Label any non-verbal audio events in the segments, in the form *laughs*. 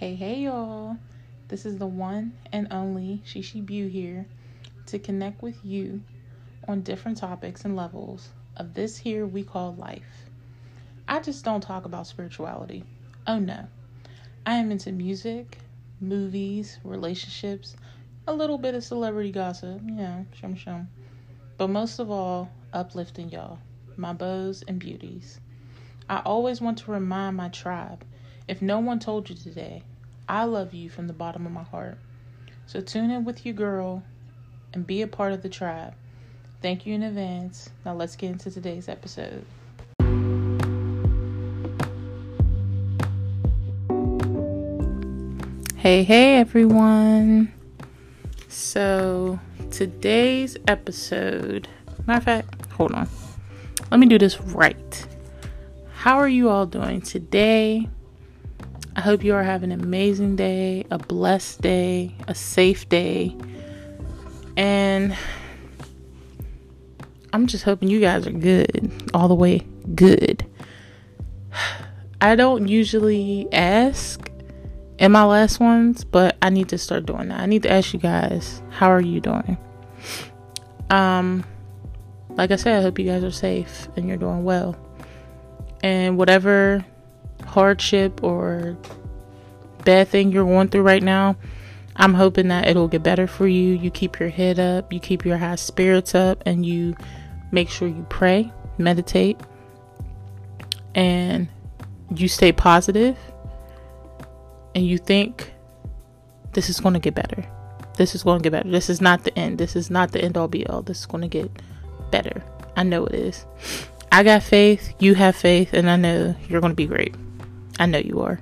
Hey, hey, y'all. This is the one and only SheShe Beau here to connect with you on different topics and levels of this here we call life. I just don't talk about spirituality. Oh no. I am into music, movies, relationships, a little bit of celebrity gossip, you know, shum shum. But most of all, uplifting y'all, my beaux and beauties. I always want to remind my tribe if no one told you today, I love you from the bottom of my heart. So tune in with your girl and be a part of the tribe. Thank you in advance. Now let's get into today's episode. Hey, hey, everyone. So, today's episode, matter of fact, hold on. Let me do this right. How are you all doing today? I hope you are having an amazing day, a blessed day, a safe day. And I'm just hoping you guys are good, all the way good. *sighs* I don't usually ask in my last ones, but I need to start doing that. I need to ask you guys, how are you doing? Um like I said, I hope you guys are safe and you're doing well. And whatever hardship or bad thing you're going through right now, I'm hoping that it'll get better for you. You keep your head up, you keep your high spirits up, and you make sure you pray, meditate, and you stay positive and you think this is going to get better. This is going to get better. This is not the end. This is not the end all be all. This is going to get better. I know it is. I got faith, you have faith, and I know you're going to be great. I know you are.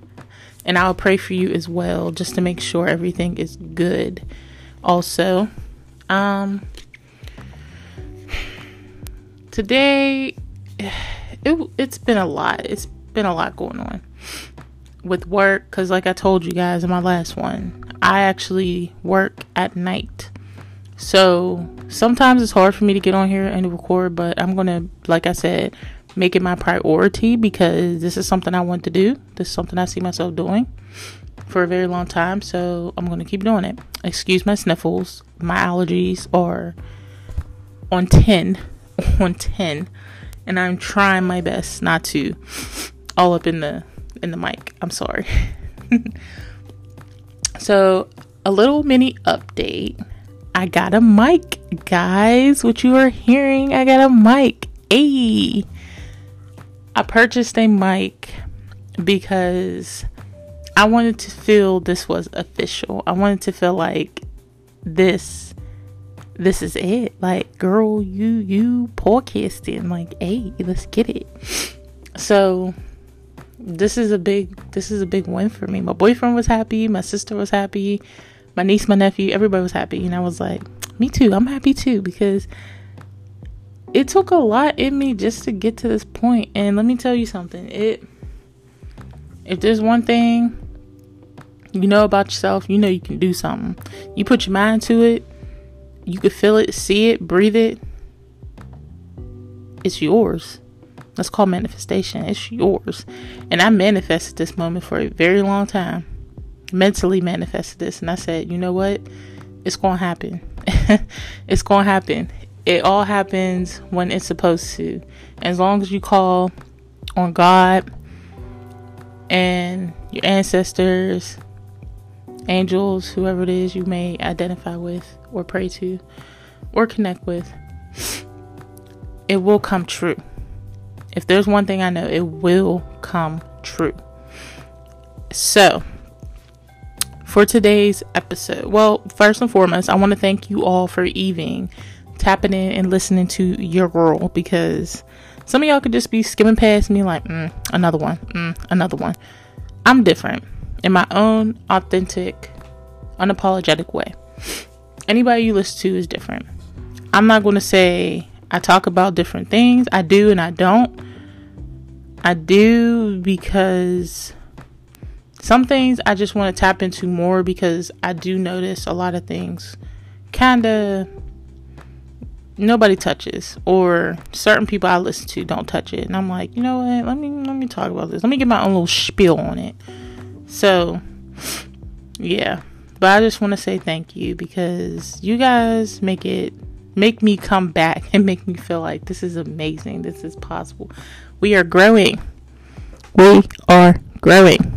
And I'll pray for you as well just to make sure everything is good. Also, um today it it's been a lot. It's been a lot going on with work cuz like I told you guys in my last one, I actually work at night. So, sometimes it's hard for me to get on here and record, but I'm going to like I said, make it my priority because this is something I want to do. This is something I see myself doing for a very long time. So I'm going to keep doing it. Excuse my sniffles. My allergies are on 10. *laughs* on 10. And I'm trying my best not to all up in the in the mic. I'm sorry. *laughs* so, a little mini update. I got a mic, guys. What you are hearing, I got a mic. Hey. I purchased a mic because I wanted to feel this was official. I wanted to feel like this this is it. Like, girl, you you podcasting. Like, hey, let's get it. So this is a big this is a big win for me. My boyfriend was happy, my sister was happy, my niece, my nephew, everybody was happy. And I was like, me too, I'm happy too because it took a lot in me just to get to this point and let me tell you something it if there's one thing you know about yourself you know you can do something. You put your mind to it you can feel it see it breathe it it's yours. That's called manifestation it's yours. And i manifested this moment for a very long time mentally manifested this and i said you know what? It's gonna happen. *laughs* It's gonna happen it all happens when it's supposed to. As long as you call on God and your ancestors, angels, whoever it is you may identify with or pray to or connect with, it will come true. If there's one thing I know, it will come true. So, for today's episode, well, first and foremost, I want to thank you all for evening tapping in and listening to your girl because some of y'all could just be skimming past me like, mm, another one, mm, another one. I'm different in my own authentic, unapologetic way. Anybody you listen to is different. I'm not going to say I talk about different things. I do and I don't. I do because some things I just want to tap into more because I do notice a lot of things kind of nobody touches or certain people I listen to don't touch it. And I'm like, you know what? Let me let me talk about this. Let me get my own little spiel on it. So yeah. But I just want to say thank you because you guys make it make me come back *laughs* and make me feel like this is amazing. This is possible. We are growing. We are growing.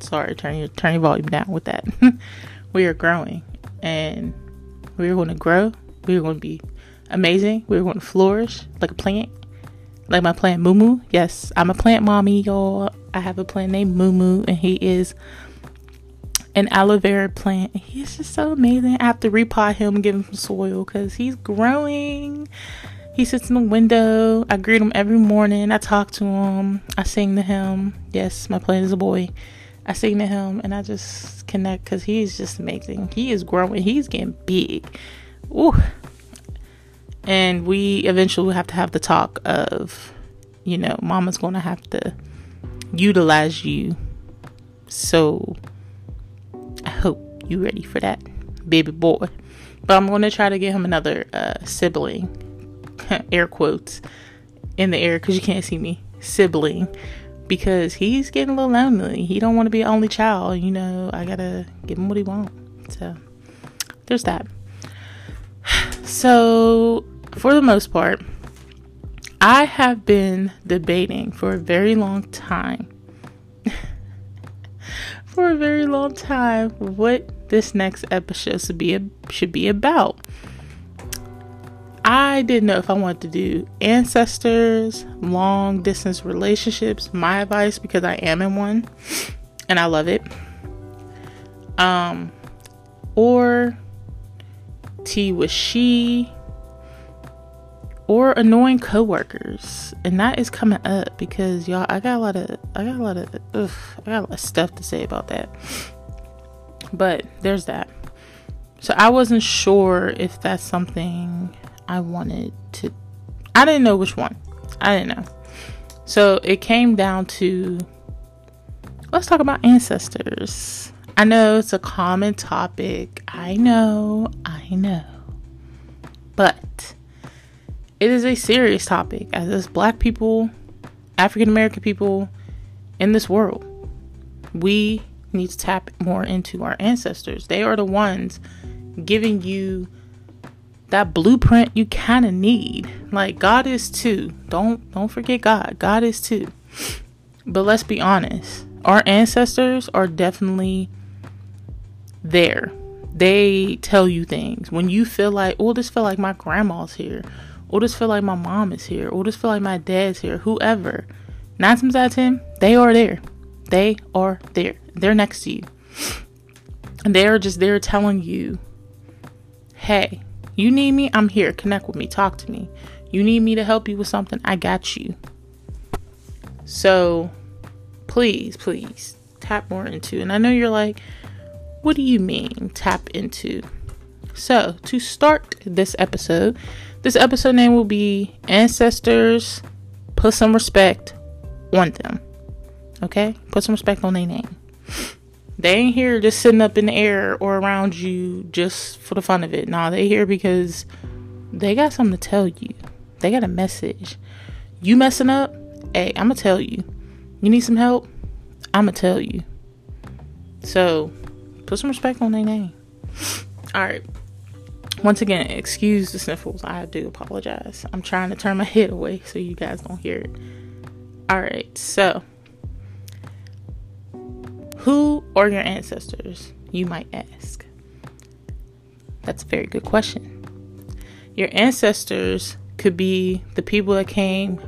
Sorry, turn your turn your volume down with that. *laughs* we are growing and we're going to grow. We're going to be amazing. We're going to flourish like a plant. Like my plant Moo Yes, I'm a plant mommy, y'all. I have a plant named Moo and he is an aloe vera plant. He's just so amazing. I have to repot him, give him some soil because he's growing. He sits in the window. I greet him every morning. I talk to him. I sing to him. Yes, my plant is a boy. I sing to him and I just connect because he's just amazing. He is growing. He's getting big. Ooh. And we eventually will have to have the talk of, you know, mama's going to have to utilize you. So I hope you ready for that, baby boy. But I'm going to try to get him another uh, sibling, *laughs* air quotes, in the air because you can't see me, sibling, because he's getting a little lonely. He don't want to be an only child. You know, I gotta give him what he wants. So there's that. *sighs* So for the most part, I have been debating for a very long time *laughs* for a very long time what this next episode should be should be about. I didn't know if I wanted to do ancestors, long distance relationships, my advice because I am in one *sniffs* and I love it. Um or tea with she or annoying coworkers, and that is coming up because y'all, I got a lot of, I got a lot of, ugh, I got a lot of stuff to say about that. But there's that. So I wasn't sure if that's something I wanted to. I didn't know which one. I didn't know. So it came down to let's talk about ancestors. I know it's a common topic. I know, I know. But it is a serious topic as us black people, African American people in this world. We need to tap more into our ancestors. They are the ones giving you that blueprint you kind of need. Like God is too. Don't don't forget God. God is too. But let's be honest. Our ancestors are definitely there. They tell you things. When you feel like, oh, this feel like my grandma's here or just feel like my mom is here, or just feel like my dad's here, whoever. Nine times out of ten, they are there. They are there. They're next to you. And they are just there telling you, hey, you need me? I'm here. Connect with me. Talk to me. You need me to help you with something? I got you. So please, please tap more into. And I know you're like, what do you mean tap into? So, to start this episode, this episode name will be Ancestors Put Some Respect on Them. Okay? Put some respect on their name. They ain't here just sitting up in the air or around you just for the fun of it. Nah, they here because they got something to tell you. They got a message. You messing up? Hey, I'ma tell you. You need some help? I'ma tell you. So, put some respect on their name. All right. Once again, excuse the sniffles. I do apologize. I'm trying to turn my head away so you guys don't hear it. All right, so who are your ancestors? You might ask. That's a very good question. Your ancestors could be the people that came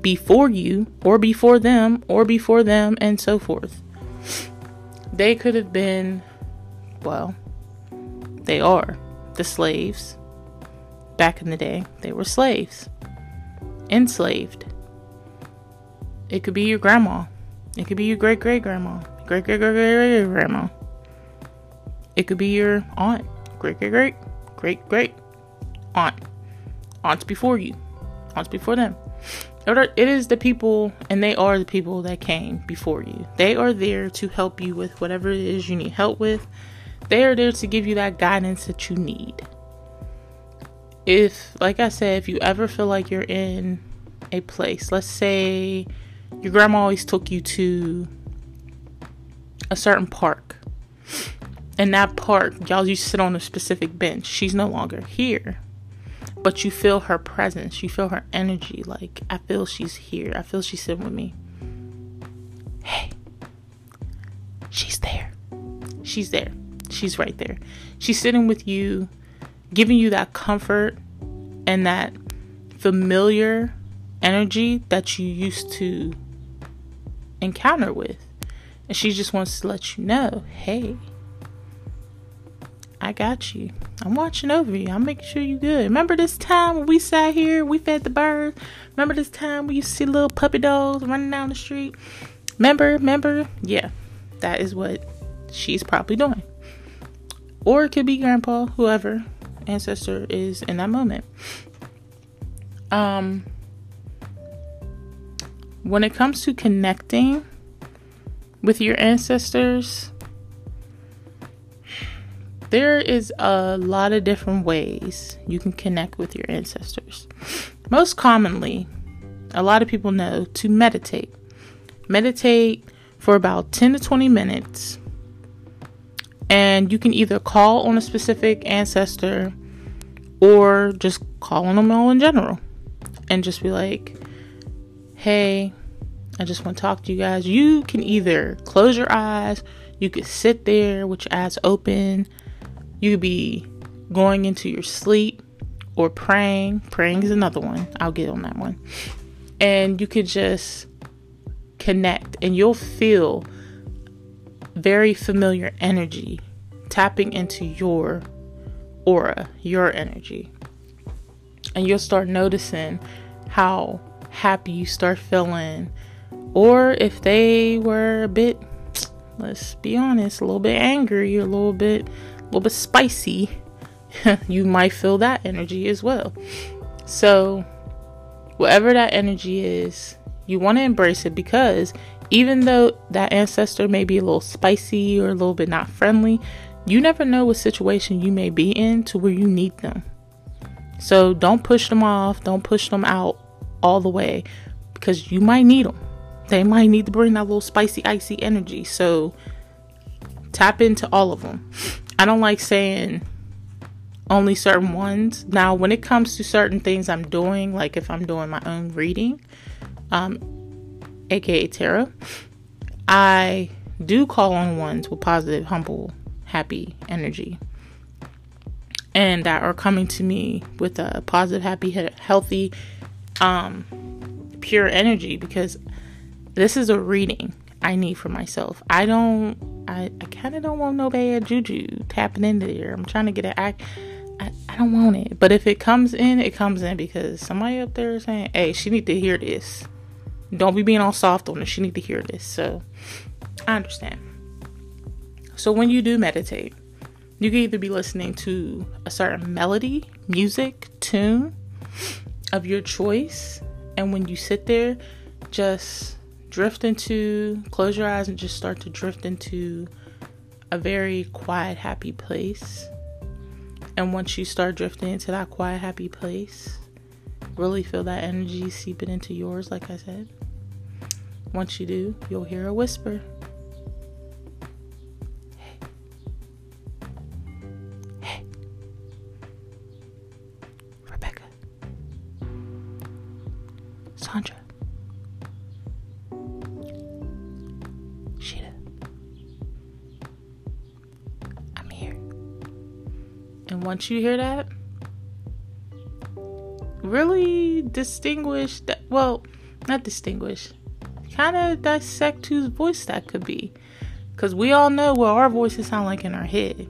before you, or before them, or before them, and so forth. They could have been, well, they are the slaves. Back in the day, they were slaves, enslaved. It could be your grandma. It could be your great great grandma, great great great great grandma. It could be your aunt, great great great great great aunt, aunts before you, aunts before them. It is the people, and they are the people that came before you. They are there to help you with whatever it is you need help with they are there to give you that guidance that you need. If, like I said, if you ever feel like you're in a place, let's say your grandma always took you to a certain park in that park, y'all used to sit on a specific bench. She's no longer here. But you feel her presence. You feel her energy. Like, I feel she's here. I feel she's sitting with me. Hey, she's there. She's there. She's right there. She's sitting with you, giving you that comfort and that familiar energy that you used to encounter with. And she just wants to let you know hey, I got you. I'm watching over you. I'm making sure you're good. Remember this time when we sat here, we fed the birds? Remember this time used to see little puppy dogs running down the street? Remember, remember? Yeah, that is what she's probably doing. Or it could be grandpa, whoever ancestor is in that moment. Um, when it comes to connecting with your ancestors, there is a lot of different ways you can connect with your ancestors. Most commonly, a lot of people know to meditate. Meditate for about 10 to 20 minutes and you can either call on a specific ancestor or just call on them all in general and just be like, hey, I just want to talk to you guys. You can either close your eyes, you could sit there with your eyes open, you could be going into your sleep or praying. Praying is another one. I'll get on that one. And you could just connect and you'll feel very familiar energy tapping into your aura, your energy. And you'll start noticing how happy you start feeling. Or if they were a bit, let's be honest, a little bit angry, a little bit, a little bit spicy, *laughs* you might feel that energy as well. So, whatever that energy is, you want to embrace it because even though that ancestor may be a little spicy or a little bit not friendly, you never know what situation you may be in to where you need them. So don't push them off, don't push them out all the way because you might need them. They might need to bring that little spicy, icy energy. So tap into all of them. I don't like saying only certain ones. Now, when it comes to certain things I'm doing, like if I'm doing my own reading, um, aka tarot, I do call on ones with positive, humble, happy energy and that are coming to me with a positive, happy, healthy, um, pure energy because this is a reading I need for myself. I don't, I, I kind of don't want no bad juju tapping into there. I'm trying to get it. I, I, I don't want it. But if it comes in, it comes in because somebody up there is saying, hey, she need to hear this. Don't be being all soft on her. She need to hear this. So I understand. So when you do meditate, you can either be listening to a certain melody, music, tune of your choice. And when you sit there, just drift into, close your eyes and just start to drift into a very quiet, happy place. And once you start drifting into that quiet, happy place, really feel that energy seeping into yours, like I said. Once you do, you'll hear a whisper. Hey. Hey. Rebecca. Sandra. Sheeta. I'm here. And once you hear that, really distinguish that. Well, not distinguish kind of dissect whose voice that could be. Because we all know what our voices sound like in our head.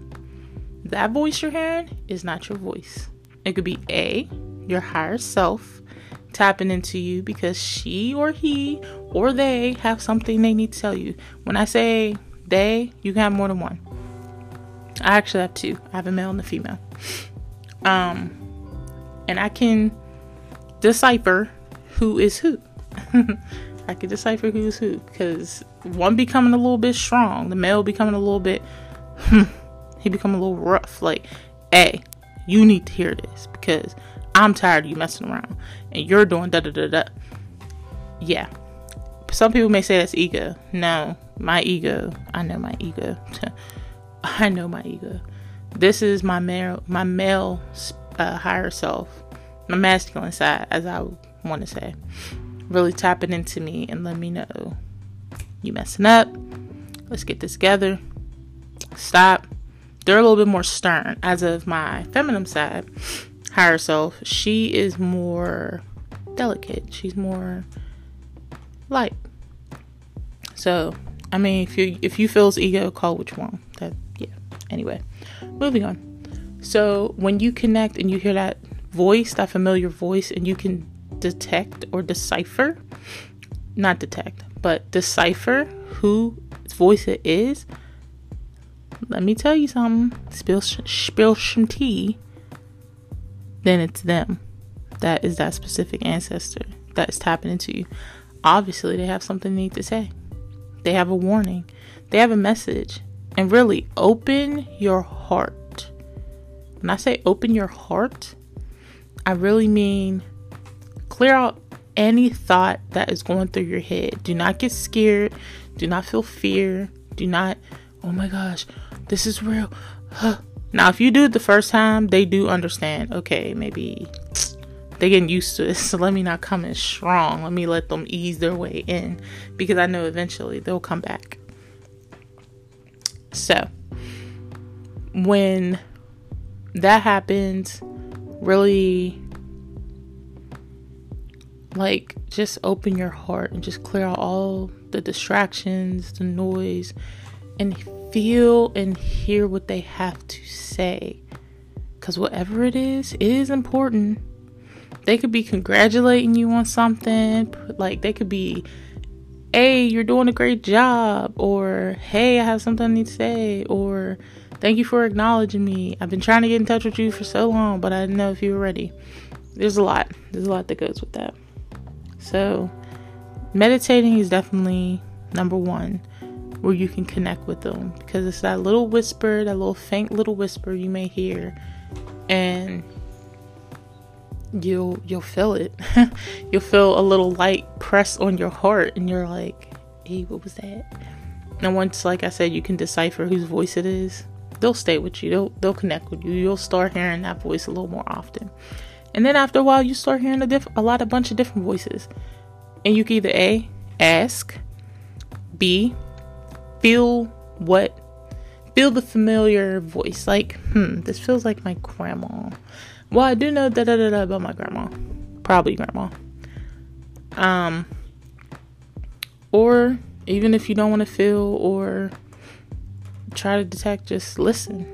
That voice you're hearing is not your voice. It could be A, your higher self, tapping into you because she or he or they have something they need to tell you. When I say they, you can have more than one. I actually have two. I have a male and a female. Um, and I can decipher who is who. *laughs* I could decipher who's who because one becoming a little bit strong, the male becoming a little bit, *laughs* he become a little rough. Like, hey, you need to hear this because I'm tired of you messing around and you're doing da da da da. Yeah. Some people may say that's ego. No, my ego, I know my ego. *laughs* I know my ego. This is my male, my male uh, higher self, my masculine side, as I want to say, really tapping into me and let me know you messing up. Let's get this together. Stop. They're a little bit more stern. As of my feminine side, higher self, she is more delicate. She's more light. So, I mean, if you if you feels ego, call which one. That yeah. Anyway, moving on. So when you connect and you hear that voice, that familiar voice, and you can detect or decipher, not detect, but decipher whose voice it is. Let me tell you something. Spill, spill some tea. Then it's them. That is that specific ancestor that is tapping into you. Obviously, they have something they need to say. They have a warning. They have a message. And really, open your heart. When I say open your heart, I really mean clear out any thought that is going through your head. Do not get scared. Do not feel fear. Do not, oh my gosh, this is real. Huh. now, if you do it the first time, they do understand. Okay, maybe they're getting used to it. *laughs* So let me not come in strong. Let me let them ease their way in because I know eventually they'll come back. So, when that happens, really like just open your heart and just clear out all the distractions, the noise, and feel and hear what they have to say. Because whatever it is, it is important they could be congratulating you on something, like they could be, hey, you're doing a great job, or hey, I have something I need to say, or thank you for acknowledging me. I've been trying to get in touch with you for so long, but I didn't know if you were ready. There's a lot. There's a lot that goes with that. So, meditating is definitely number one where you can connect with them because it's that little whisper, that little faint little whisper you may hear, and you'll you'll feel it. *laughs* you'll feel a little light press on your heart and you're like, hey, what was that? And once like I said, you can decipher whose voice it is, they'll stay with you. They'll they'll connect with you. You'll start hearing that voice a little more often. And then after a while you start hearing a diff- a lot of bunch of different voices. And you can either A, ask, B, feel what feel the familiar voice. Like, hmm, this feels like my grandma. Well, I do know da da da da about my grandma. Probably grandma. Um, or even if you don't want to feel or try to detect, just listen.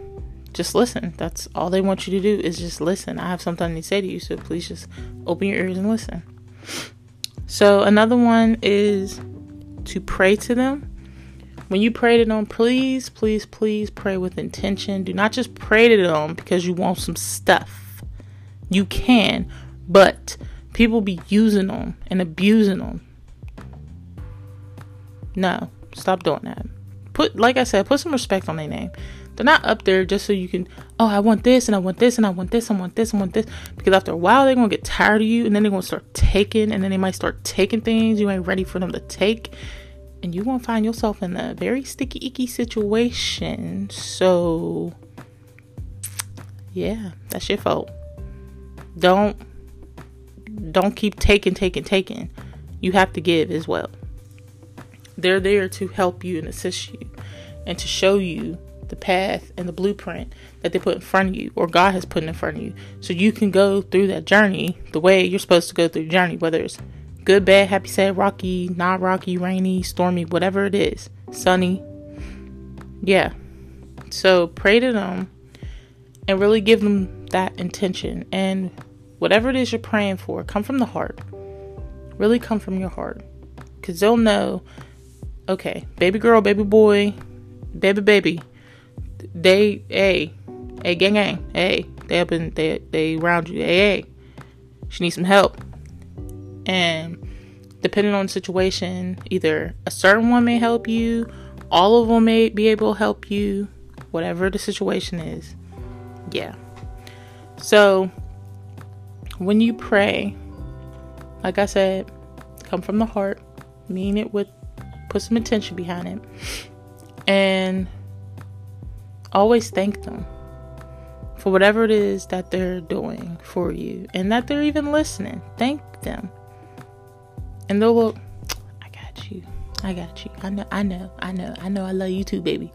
Just listen. That's all they want you to do is just listen. I have something to say to you, so please just open your ears and listen. So, another one is to pray to them. When you pray to them, please, please, please pray with intention. Do not just pray to them because you want some stuff you can, but people be using them and abusing them. No, stop doing that. Put, like I said, put some respect on their name. They're not up there just so you can, oh, I want this and I want this and I want this, and I want this, and I want this. Because after a while, they're going to get tired of you and then they're going to start taking and then they might start taking things you ain't ready for them to take. And you gonna find yourself in a very sticky, icky situation. So, yeah, that's your fault don't don't keep taking taking taking you have to give as well they're there to help you and assist you and to show you the path and the blueprint that they put in front of you or God has put in front of you so you can go through that journey the way you're supposed to go through the journey whether it's good bad happy sad rocky not rocky rainy stormy whatever it is sunny yeah so pray to them and really give them that intention and whatever it is you're praying for, come from the heart. Really come from your heart. Because they'll know, okay, baby girl, baby boy, baby baby, they, hey, hey, gang gang, hey, they up in, they, they around you, hey, hey, she needs some help. And depending on the situation, either a certain one may help you, all of them may be able to help you, whatever the situation is. Yeah. So, when you pray, like I said, come from the heart, mean it with, put some attention behind it, and always thank them for whatever it is that they're doing for you and that they're even listening. Thank them. And they'll look, *tsk* I got you. I got you. I know, I know, I know, I know I love you too, baby.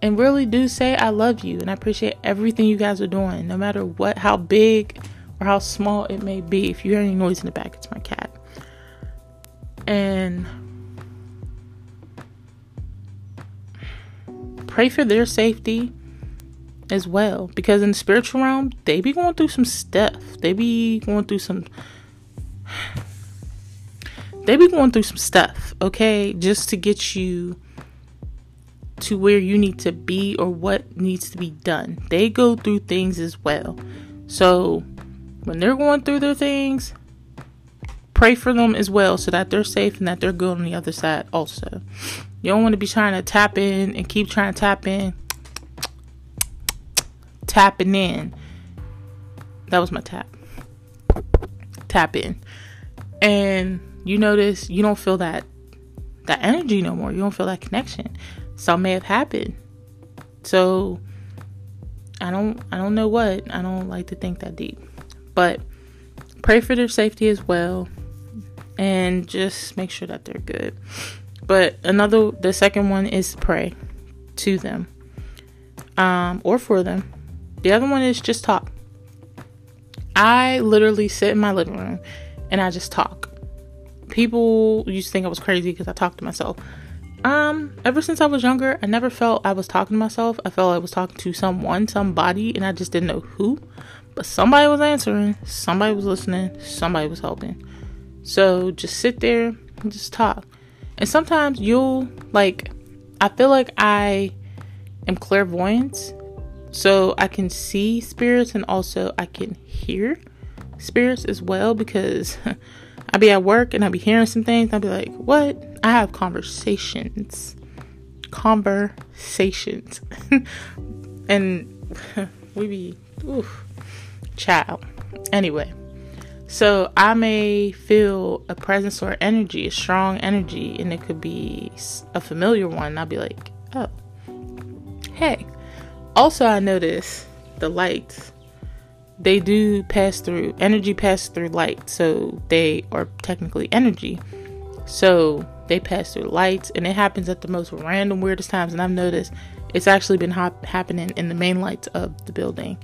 And really do say I love you and I appreciate everything you guys are doing, no matter what how big or how small it may be. If you hear any noise in the back, it's my cat. And pray for their safety as well because in the spiritual realm they be going through some stuff. They be going through some they be going through some stuff okay? Just to get you to where you need to be or what needs to be done. They go through things as well. So when they're going through their things pray for them as well so that they're safe and that they're good on the other side also you don't want to be trying to tap in and keep trying to tap in tapping in. That was my tap. Tap in. And you notice you don't feel that that energy no more. You don't feel that connection. Something may have happened. So I don't I don't know what. I don't like to think that deep. But pray for their safety as well and just make sure that they're good. But another the second one is pray to them. Um or for them the other one is just talk. I literally sit in my living room and I just talk. People used to think I was crazy because I talk to myself. Um, ever since I was younger, I never felt I was talking to myself. I felt I was talking to someone, somebody, and I just didn't know who. But somebody was answering, somebody was listening, somebody was helping. So just sit there and just talk. And sometimes you'll like I feel like I am clairvoyant so I can see spirits and also I can hear spirits as well because *laughs* I be at work and I be hearing some things. I'll be like, what? I have conversations. Conversations. *laughs* and *laughs* we be, oof, child. Anyway, so I may feel a presence or energy, a strong energy, and it could be a familiar one. I'll be like, oh, hey also, I notice the lights, they do pass through, energy pass through light. So they are technically energy. So they pass through lights and it happens at the most random, weirdest times. And I've noticed it's actually been hop- happening in the main lights of the building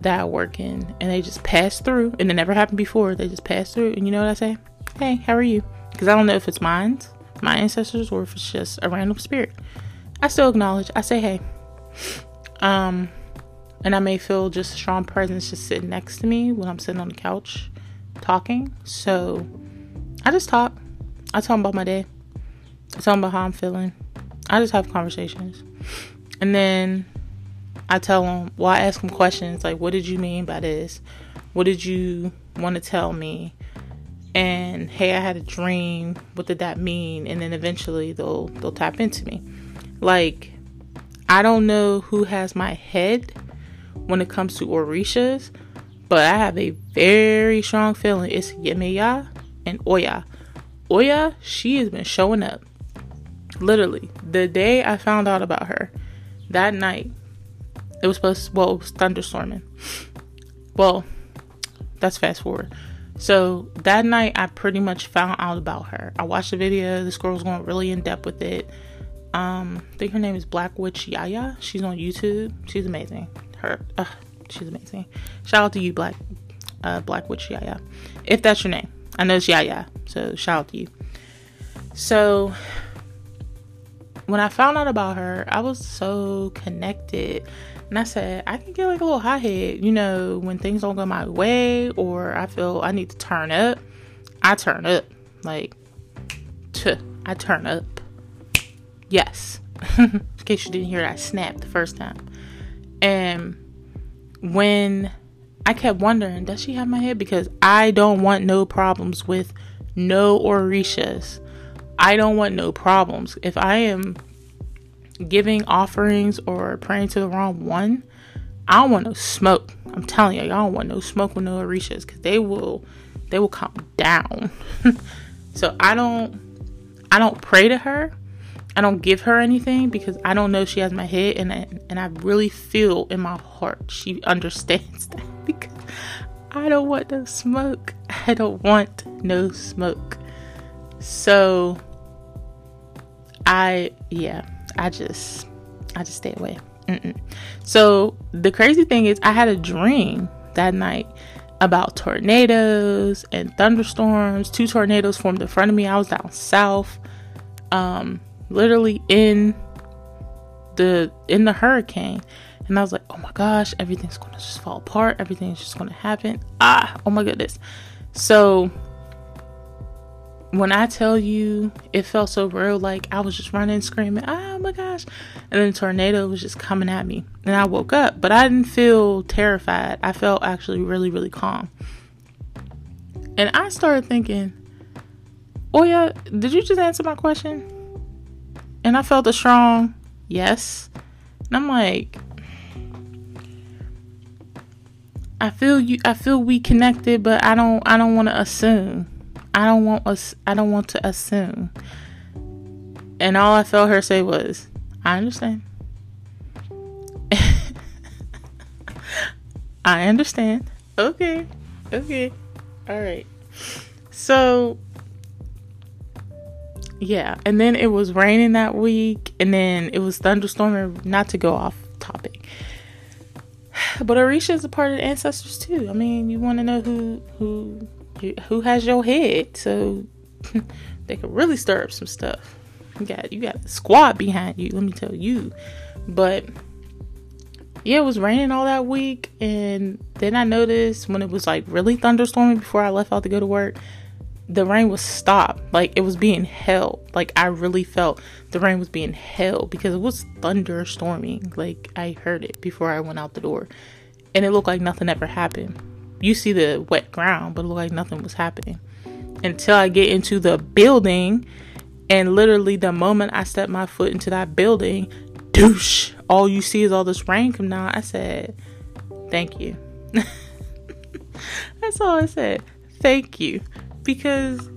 that I work in. And they just pass through. And it never happened before. They just pass through. And you know what I say? Hey, how are you? Because I don't know if it's mine, my ancestors, or if it's just a random spirit. I still acknowledge. I say, hey. Um, and I may feel just a strong presence just sitting next to me when I'm sitting on the couch talking. So I just talk. I talk about my day. I talk about how I'm feeling. I just have conversations. And then I tell them, well, I ask them questions like, what did you mean by this? What did you want to tell me? And hey, I had a dream. What did that mean? And then eventually they'll they'll tap into me. Like I don't know who has my head when it comes to Orishas, but I have a very strong feeling it's Yemaya and Oya. Oya, she has been showing up. Literally, the day I found out about her, that night, it was supposed well, it was thunderstorming. Well, that's fast forward. So that night, I pretty much found out about her. I watched the video, this girl was going really in depth with it. Um, I think her name is Black Witch Yaya. She's on YouTube. She's amazing. Her, uh, she's amazing. Shout out to you, Black, uh, Black Witch Yaya, if that's your name. I know it's Yaya, so shout out to you. So when I found out about her, I was so connected. And I said, I can get like a little hot head, you know, when things don't go my way or I feel I need to turn up. I turn up. Like, tuh, I turn up. Yes. *laughs* In case you didn't hear that snap the first time. And when I kept wondering, does she have my head? Because I don't want no problems with no Orishas. I don't want no problems. If I am giving offerings or praying to the wrong one, I don't want no smoke. I'm telling you, I don't want no smoke with no Orishas because they will they will come down. *laughs* so I don't I don't pray to her I don't give her anything because I don't know she has my head and I, and I really feel in my heart she understands *laughs* that because I don't want no smoke. I don't want no smoke. So I yeah, I just I just stay away. Mm-mm. So the crazy thing is I had a dream that night about tornadoes and thunderstorms. Two tornadoes formed in front of me. I was down south. Um literally in the in the hurricane and I was like, oh my gosh, everything's gonna just fall apart, everything's just gonna happen. Ah, oh my goodness. So when I tell you it felt so real, like I was just running, screaming, ah, oh my gosh. And then the tornado was just coming at me. And I woke up, but I didn't feel terrified. I felt actually really, really calm. And I started thinking, oh yeah, did you just answer my question? And I felt a strong yes. And I'm like, I feel you I feel we connected, but I don't I don't want to assume. I don't want us I don't want to assume. And all I felt her say was, I understand. *laughs* I understand. Okay. Okay. All right. So yeah, and then it was raining that week, and then it was thunderstorming. Not to go off topic, *sighs* but Orisha is a part of the ancestors too. I mean, you want to know who who who has your head, so *laughs* they could really stir up some stuff. You got you got a squad behind you. Let me tell you, but yeah, it was raining all that week, and then I noticed when it was like really thunderstorming before I left out to go to work the rain was stopped. Like it was being held. Like I really felt the rain was being held because it was thunderstorming. Like I heard it before I went out the door. And it looked like nothing ever happened. You see the wet ground, but it looked like nothing was happening. Until I get into the building and literally the moment I step my foot into that building, douche, all you see is all this rain come down. I said, Thank you. *laughs* That's all I said. Thank you because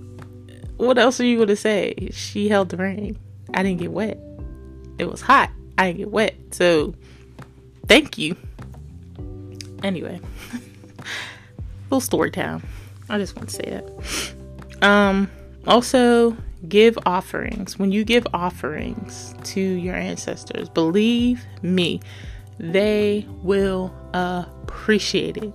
what else are you going to say? She held the rain. I didn't get wet. It was hot. I didn't get wet. So, thank you. Anyway, *laughs* little story time. I just want to say that. Um, also, give offerings. When you give offerings to your ancestors, believe me, they will appreciate it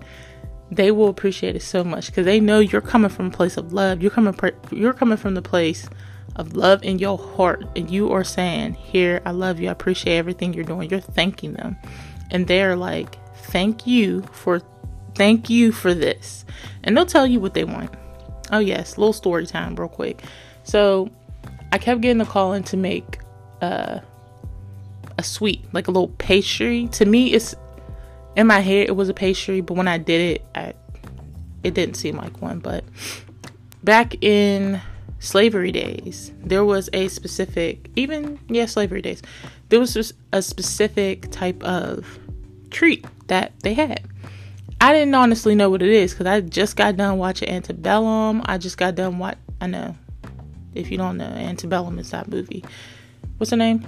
they will appreciate it so much because they know you're coming from a place of love. You're coming you're coming from the place of love in your heart and you are saying, "Here, I love you. I appreciate everything you're doing." You're thanking them. And they're like, "Thank you for thank you for this." And they'll tell you what they want. Oh yes, little story time real quick. So, I kept getting the call in to make uh, a sweet, like a little pastry. To me, it's in my head it was a pastry, but when I did it, I, it didn't seem like one. But back in slavery days, there was a specific, even yeah, slavery days, there was just a specific type of treat that they had. I didn't honestly know what it is because I just got done watching Antebellum. I just got done what I know. If you don't know, Antebellum is that movie. What's her name?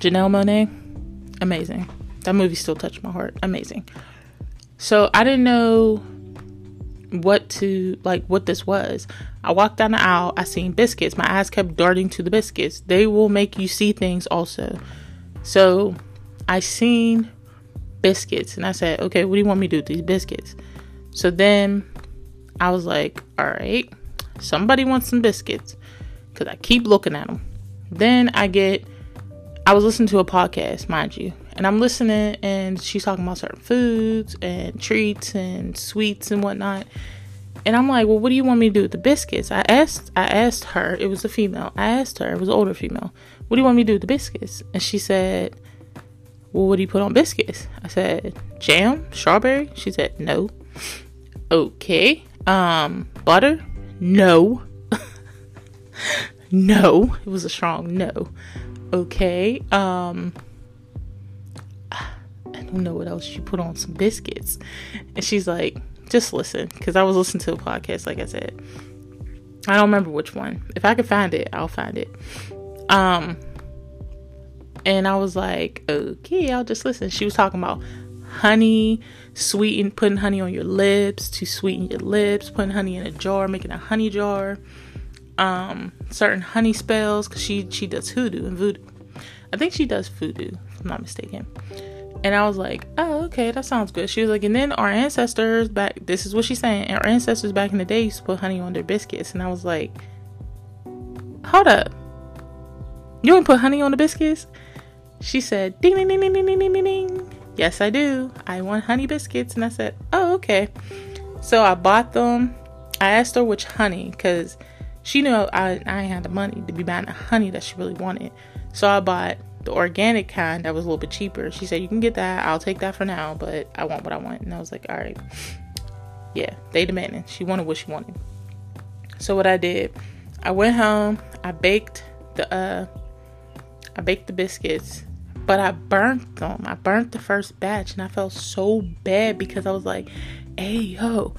Janelle Monáe. Amazing. That movie still touched my heart. Amazing. So I didn't know what to like what this was. I walked down the aisle, I seen biscuits. My eyes kept darting to the biscuits. They will make you see things also. So I seen biscuits and I said, Okay, what do you want me to do with these biscuits? So then I was like, All right, somebody wants some biscuits. Cause I keep looking at them. Then I get I was listening to a podcast, mind you, and I'm listening, and she's talking about certain foods and treats and sweets and whatnot. And I'm like, well, what do you want me to do with the biscuits? I asked, I asked her. It was a female. I asked her. It was an older female. What do you want me to do with the biscuits? And she said, well, what do you put on biscuits? I said, jam, strawberry. She said, no. Okay. Um, butter? No. *laughs* no. It was a strong no okay. Um, I don't know what else you put on some biscuits. And she's like, just listen, because I was listening to a podcast, like I said. I don't remember which one. If I can find it, I'll find it. Um, And I was like, okay, I'll just listen. She was talking about honey, sweeten, putting honey on your lips to sweeten your lips, putting honey in a jar, making a honey jar, um, certain honey spells, because she, she does hoodoo and voodoo. I think she does voodoo, if I'm not mistaken. And I was like, oh, okay, that sounds good. She was like, and then our ancestors back, this is what she's saying, our ancestors back in the day used to put honey on their biscuits. And I was like, hold up. You don't put honey on the biscuits? She said, ding, ding, ding, ding, ding, ding, ding, ding. Yes, I do. I want honey biscuits. And I said, oh, okay. So I bought them. I asked her which honey because she knew I, I had the money to be buying the honey that she really wanted. So I bought the organic kind that was a little bit cheaper. She said, You can get that. I'll take that for now, but I want what I want. And I was like, All right. Yeah, they demanded. She wanted what she wanted. So what I did, I went home, I baked the uh I baked the biscuits, but I burnt them. I burnt the first batch and I felt so bad because I was like, hey yo,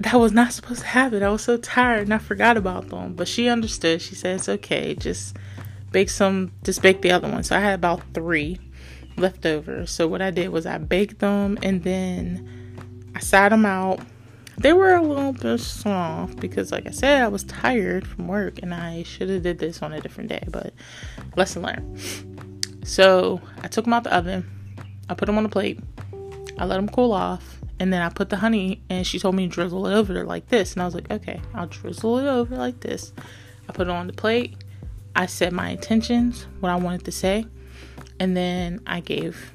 that was not supposed to happen. I was so tired and I forgot about them. But she understood. She said it's okay. Just bake some just bake the other one. So I had about three left over. So what I did was I baked them and then I sat them out. They were a little bit soft because like I said, I was tired from work and I should have did this on a different day, but lesson learned. So I took them out the oven. I put them on a plate. I let them cool off. And then I put the honey and she told me to drizzle it over like this. And I was like, okay, I'll drizzle it over like this. I put it on the plate I said my intentions, what I wanted to say, and then I gave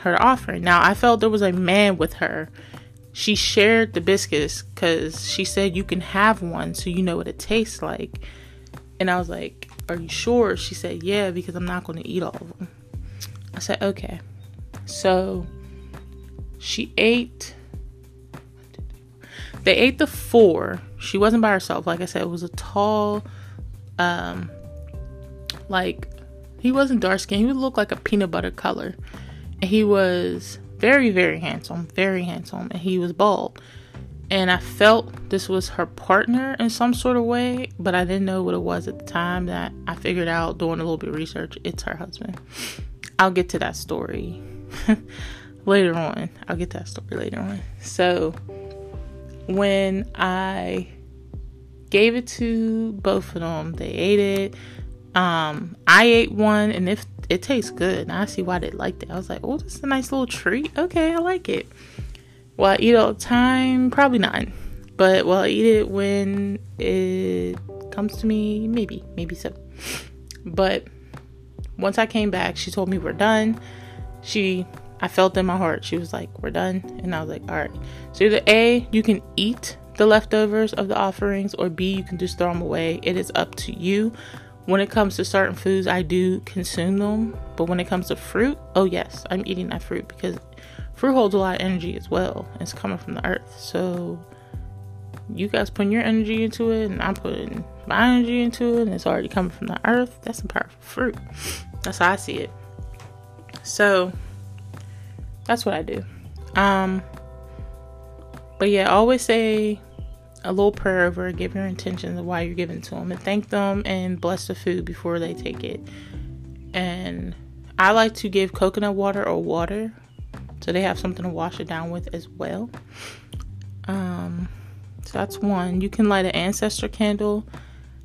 her the offering. Now, I felt there was a man with her. She shared the biscuits because she said you can have one so you know what it tastes like. And I was like, Are you sure? She said, Yeah, because I'm not going to eat all of them. I said, Okay. So she ate. They ate the four. She wasn't by herself. Like I said, it was a tall, um, like he wasn't dark skinned. He would look like a peanut butter color. And he was very, very handsome, very handsome. And he was bald. And I felt this was her partner in some sort of way, but I didn't know what it was at the time that I figured out doing a little bit of research. It's her husband. I'll get to that story *laughs* later on. I'll get to that story later on. So when I gave it to both of them, they ate it. Um, I ate one and if it tastes good, and I see why they liked it. I was like, oh, this is a nice little treat. Okay, I like it. Will I eat all the time? Probably not. But will I eat it when it comes to me? Maybe, maybe so. But once I came back, she told me we're done. She, I felt in my heart, she was like, we're done. And I was like, all right. So either A, you can eat the leftovers of the offerings, or B, you can just throw them away. It is up to you. When it comes to certain foods, I do consume them. But when it comes to fruit, oh yes, I'm eating that fruit because fruit holds a lot of energy as well. It's coming from the earth. So you guys putting your energy into it and I'm putting my energy into it and it's already coming from the earth. That's some powerful fruit. That's how I see it. So that's what I do. Um but yeah, always say a little prayer over give your intentions of why you're giving to them, and thank them and bless the food before they take it. And I like to give coconut water or water so they have something to wash it down with as well. Um, so that's one. You can light an ancestor candle.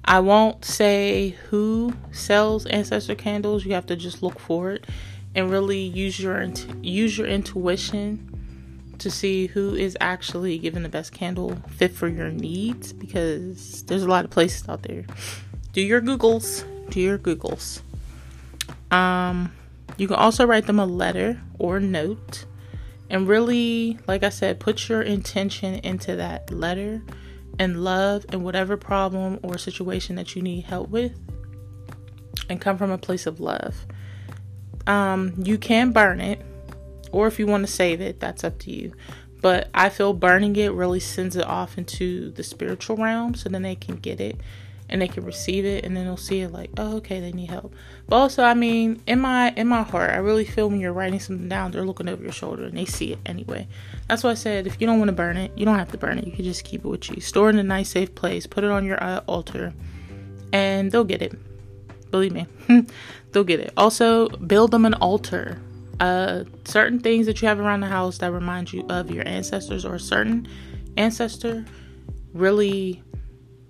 I won't say who sells ancestor candles. You have to just look for it and really use your use your intuition to see who is actually giving the best candle fit for your needs because there's a lot of places out there. Do your Googles. Do your Googles. Um, you can also write them a letter or note and really, like I said, put your intention into that letter and love and whatever problem or situation that you need help with and come from a place of love. Um, you can burn it or if you want to save it, that's up to you. But I feel burning it really sends it off into the spiritual realm so then they can get it and they can receive it and then they'll see it like, oh okay, they need help. But also I mean, in my in my heart, I really feel when you're writing something down, they're looking over your shoulder and they see it anyway. That's why I said if you don't want to burn it, you don't have to burn it. You can just keep it with you. Store it in a nice safe place, put it on your uh, altar, and they'll get it. Believe me, *laughs* they'll get it. Also, build them an altar. Uh, certain things that you have around the house that remind you of your ancestors or a certain ancestor really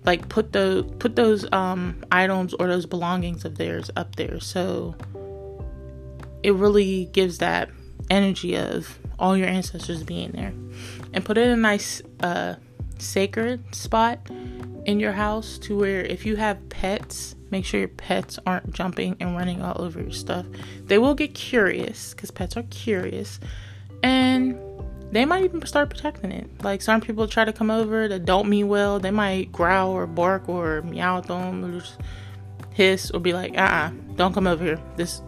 like put those put those um items or those belongings of theirs up there. So it really gives that energy of all your ancestors being there. And put it in a nice uh sacred spot in your house to where if you have pets make sure your pets aren't jumping and running all over your stuff. They will get curious because pets are curious. And they might even start protecting it. Like some people try to come over that don't mean well. They might growl or bark or meow at them or just hiss or be like, uh uh-uh, uh, do not come over here. This,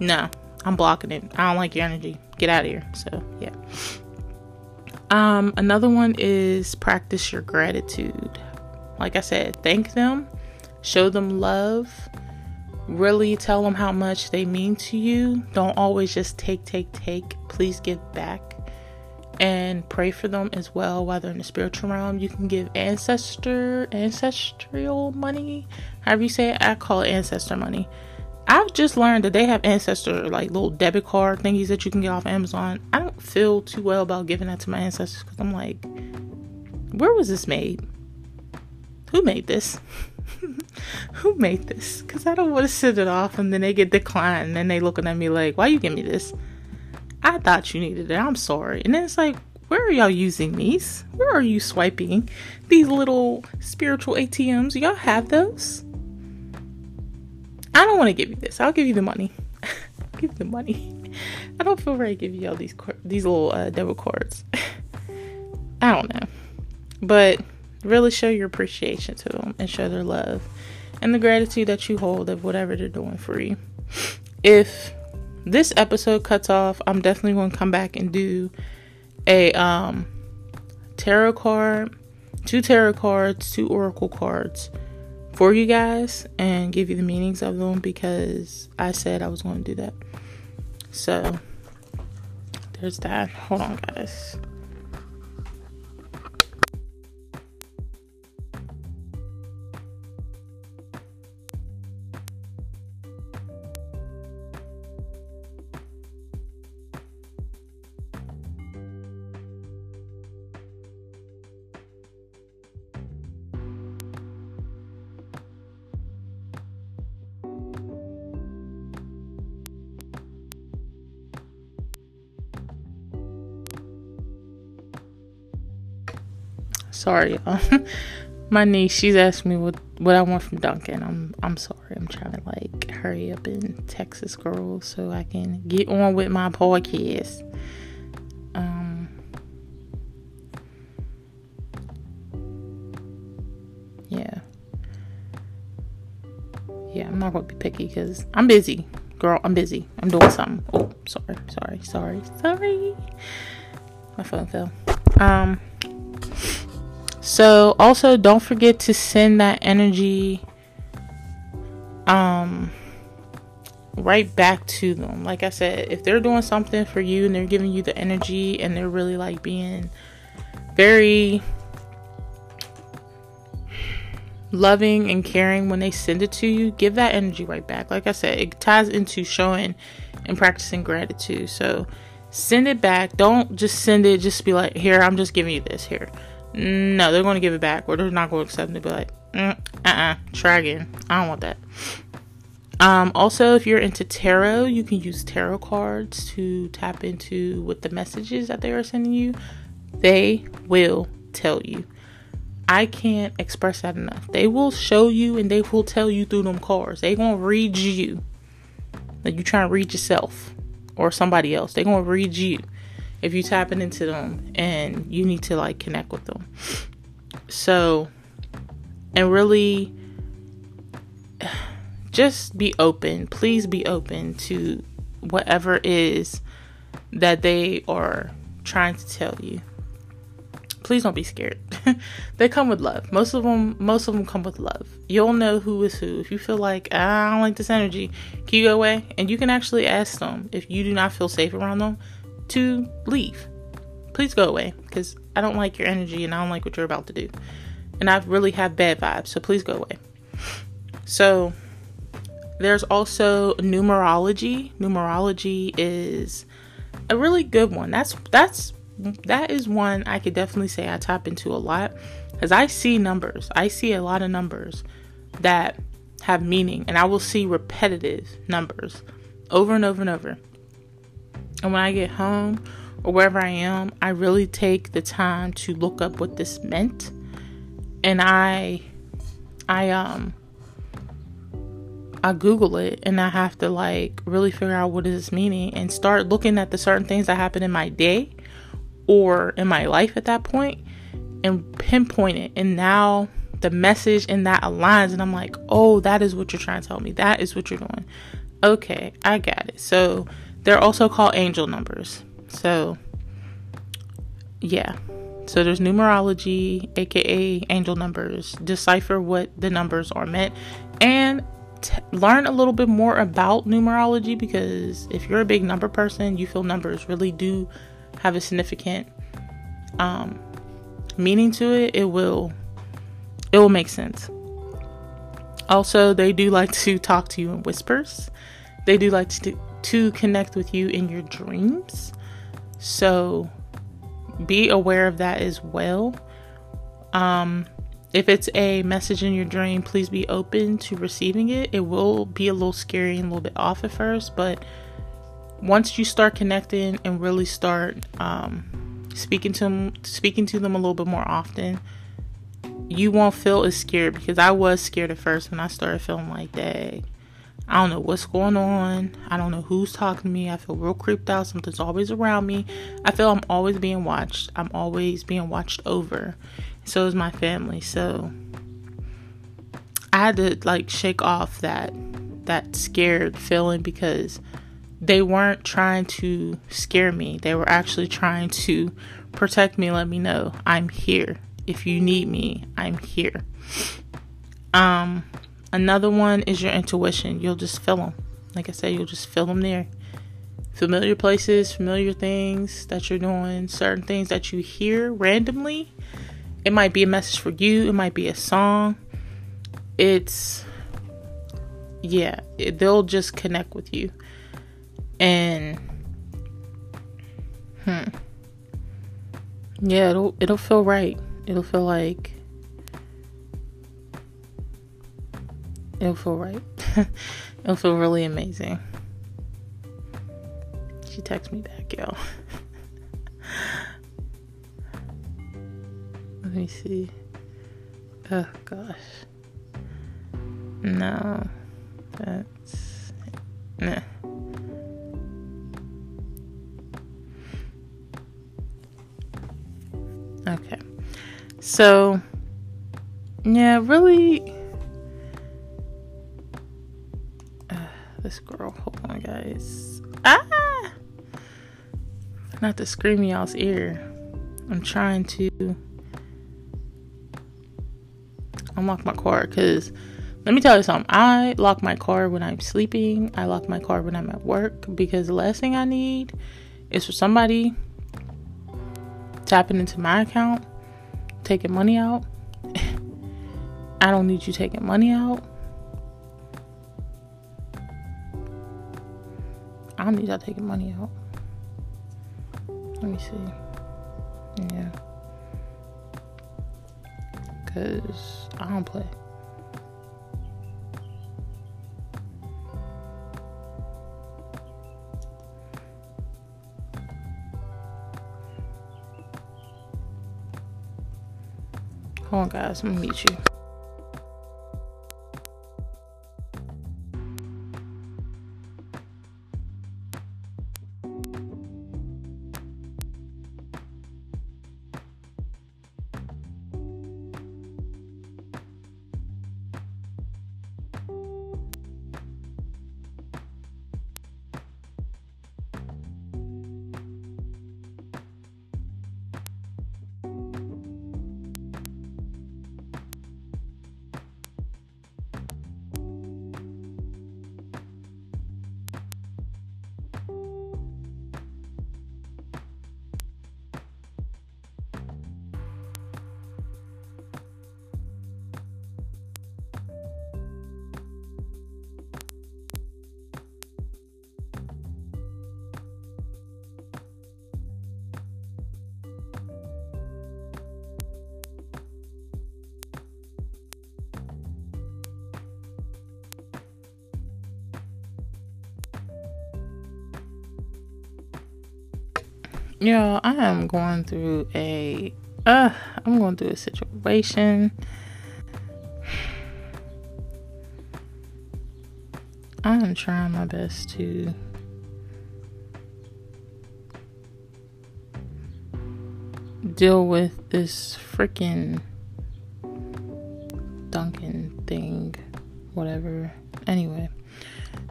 no, I'm blocking it. I don't like your energy. Get out of here. So, yeah. Um, another one is practice your gratitude. Like I said, thank them, show them love, really tell them how much they mean to you. Don't always just take, take, take. Please give back and pray for them as well while they're in the spiritual realm. You can give ancestor ancestral money, however you say it. I call it ancestor money. I've just learned that they have ancestor like little debit card thingies that you can get off Amazon. I don't feel too well about giving that to my ancestors because I'm like, where was this made? Who made this? *laughs* Who made this? Because I don't want to send it off and then they get declined and they looking at me like, why you give me this? I thought you needed it. I'm sorry. And then it's like, where are y'all using these? Where are you swiping these little spiritual ATMs? Y'all have those? I don't want to give you this. I'll give you the money. *laughs* give the money. I don't feel ready to give you all these these little uh, debit cards. *laughs* I don't know, but really show your appreciation to them and show their love and the gratitude that you hold of whatever they're doing for you. If this episode cuts off, I'm definitely going to come back and do a um tarot card, two tarot cards, two oracle cards for you guys and give you the meanings of them because I said I was going to do that. So there's that. Hold on, guys. Sorry. *laughs* My niece, she's asked me what what I want from Dunkin'. I'm I'm sorry. I'm trying to like hurry up in Texas girl so I can get on with my podcast. Um Yeah. Yeah, I'm not gonna be picky because I'm busy. Girl, I'm busy. I'm doing something. Oh, sorry, sorry, sorry, sorry. My phone fell. Um so also don't forget to send that energy um right back to them. Like I said, if they're doing something for you and they're giving you the energy and they're really like being very loving and caring when they send it to you, give that energy right back. Like I said, it ties into showing and practicing gratitude. So send it back. Don't just send it, just be like, here, I'm just giving you this here. No, they're going to give it back, or they're not going to accept it. Be like, mm, uh, uh try again. I don't want that. Um, also, if you're into tarot, you can use tarot cards to tap into what the messages that they are sending you. They will tell you. I can't express that enough. They will show you and they will tell you through them cards. They gonna read you. Like you trying to read yourself or somebody else. They gonna read you if you tapping into them and you need to like connect with them. So, and really *sighs* just be open. Please be open to whatever is that they are trying to tell you. Please don't be scared. *laughs* they come with love. Most of them, most of them come with love. You'll know who is who. If you feel like ah, I don't like this energy, can you go away? And you can actually ask them if you do not feel safe around them to leave. Please go away because I don't like your energy and I don't like what you're about to do. And I really have bad vibes, so please go away. So, There's also numerology. Numerology is a really good one. That's that's that is one I could definitely say I tap into a lot because I see numbers. I see a lot of numbers that have meaning, and I will see repetitive numbers over and over and over. And when I get home or wherever I am, I really take the time to look up what this meant. And I I um I Google it and I have to like really figure out what is this meaning and start looking at the certain things that happen in my day or in my life at that point and pinpoint it. And now the message in that aligns and I'm like, oh, that is what you're trying to tell me. That is what you're doing. Okay, I got it. So they're also called angel numbers. So yeah. So there's numerology, aka angel numbers. Decipher what the numbers are meant and t- learn a little bit more about numerology because if you're a big number person, you feel numbers really do have a significant um, meaning to it. It will it will make sense. Also, they do like to talk to you in whispers. They do like to to connect with you in your dreams. So be aware of that as well. Um, if it's a message in your dream, please be open to receiving it. It will be a little scary and a little bit off at first, but once you start connecting and really start um, speaking to them, speaking to them a little bit more often, you won't feel as scared because I was scared at first when I started feeling like that. I don't know what's going on. I don't know who's talking to me. I feel real creeped out. Something's always around me. I feel I'm always being watched. I'm always being watched over so is my family. So I had to like shake off that that scared feeling because they weren't trying to scare me. They were actually trying to protect me, let me know I'm here. If you need me, I'm here. Um another one is your intuition. You'll just feel them. Like I said, you'll just feel them there. Familiar places, familiar things that you're doing, certain things that you hear randomly it might be a message for you, it might be a song. It's, yeah, it, they'll just connect with you. And, hmm. Yeah, it'll it'll feel right. It'll feel like it'll feel right. *laughs* it'll feel really amazing. She texts me back, yo. *laughs* Let me see. Oh gosh. No. That's nah. Okay. So yeah, really not to scream y'all's ear. I'm trying to unlock my car because let me tell you something. I lock my car when I'm sleeping. I lock my car when I'm at work because the last thing I need is for somebody tapping into my account, taking money out. *laughs* I don't need you taking money out. I don't need y'all taking money out. Me see. Yeah because I don't play. Hold on, guys. I'm gonna meet you. Yo, I am going through a uh I'm going through a situation. I am trying my best to deal with this freaking Dunkin' thing, whatever. Anyway,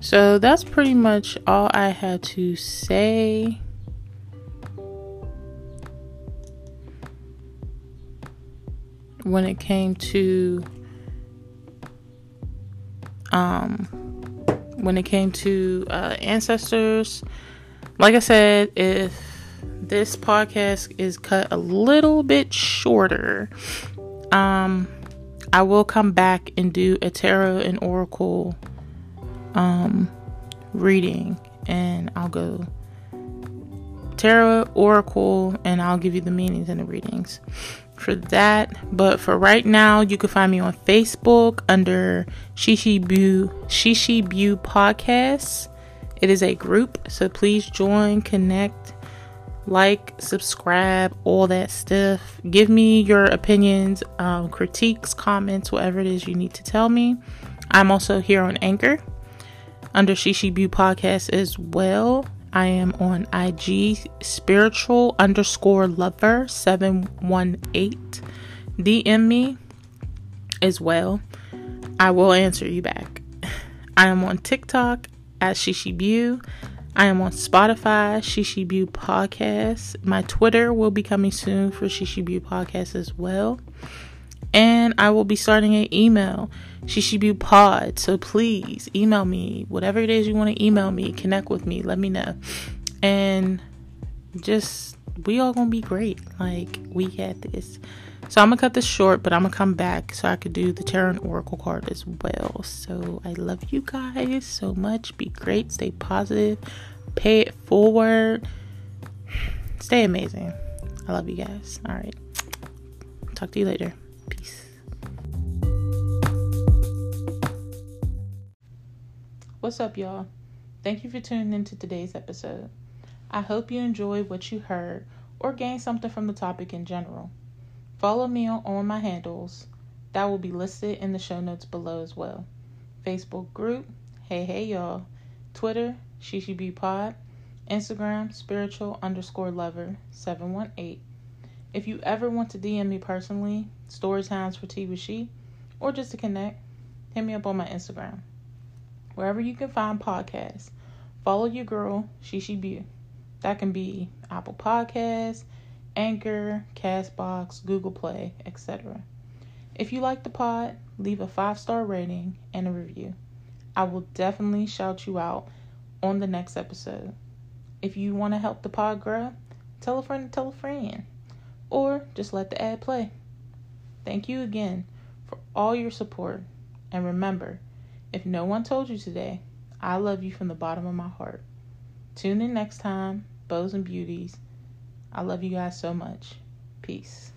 so that's pretty much all I had to say. When it came to um when it came to uh, ancestors, like I said, if this podcast is cut a little bit shorter. Um, I will come back and do a tarot and oracle um, reading, and I'll go tarot, oracle, and I'll give you the meanings and the readings for that. But for right now, you can find me on Facebook under SheShe Beau SheShe Beau Podcast. It is a group, so please join, connect, like, subscribe, all that stuff. Give me your opinions, um, critiques, comments, whatever it is you need to tell me. I'm also here on Anchor under SheShe Beau Podcast as well. I am on IG spiritual underscore lover 718. DM me as well. I will answer you back. *laughs* I am on TikTok at SheShe Beau. I am on Spotify, SheShe SheShe Beau Podcast. My Twitter will be coming soon for SheShe SheShe Beau Podcast as well. And I will be starting an email, SheShe Beau Pod. So please email me, whatever it is you want to email me, connect with me, let me know. And just, we all gonna be great. Like, we got this. So I'm gonna cut this short, but I'm gonna come back so I could do the Tarot Oracle card as well. So I love you guys so much. Be great, stay positive, pay it forward, stay amazing. I love you guys. All right. Talk to you later. Peace. What's up, y'all? Thank you for tuning into today's episode. I hope you enjoyed what you heard or gained something from the topic in general. Follow me on, my handles. That will be listed in the show notes below as well. Facebook group, Hey Hey Y'all. Twitter, SheShe Pod. Instagram, spiritual underscore lover 718. If you ever want to DM me personally, story times for tea with she, or just to connect, hit me up on my Instagram. Wherever you can find podcasts, follow your girl, SheShe Beau. That can be Apple Podcasts, Anchor, Castbox, Google Play, etc. If you like the pod, leave a five star rating and a review. I will definitely shout you out on the next episode. If you want to help the pod grow, tell a friend to tell a friend, or just let the ad play. Thank you again for all your support, and remember if no one told you today, I love you from the bottom of my heart. Tune in next time, Bows and Beauties. I love you guys so much. Peace.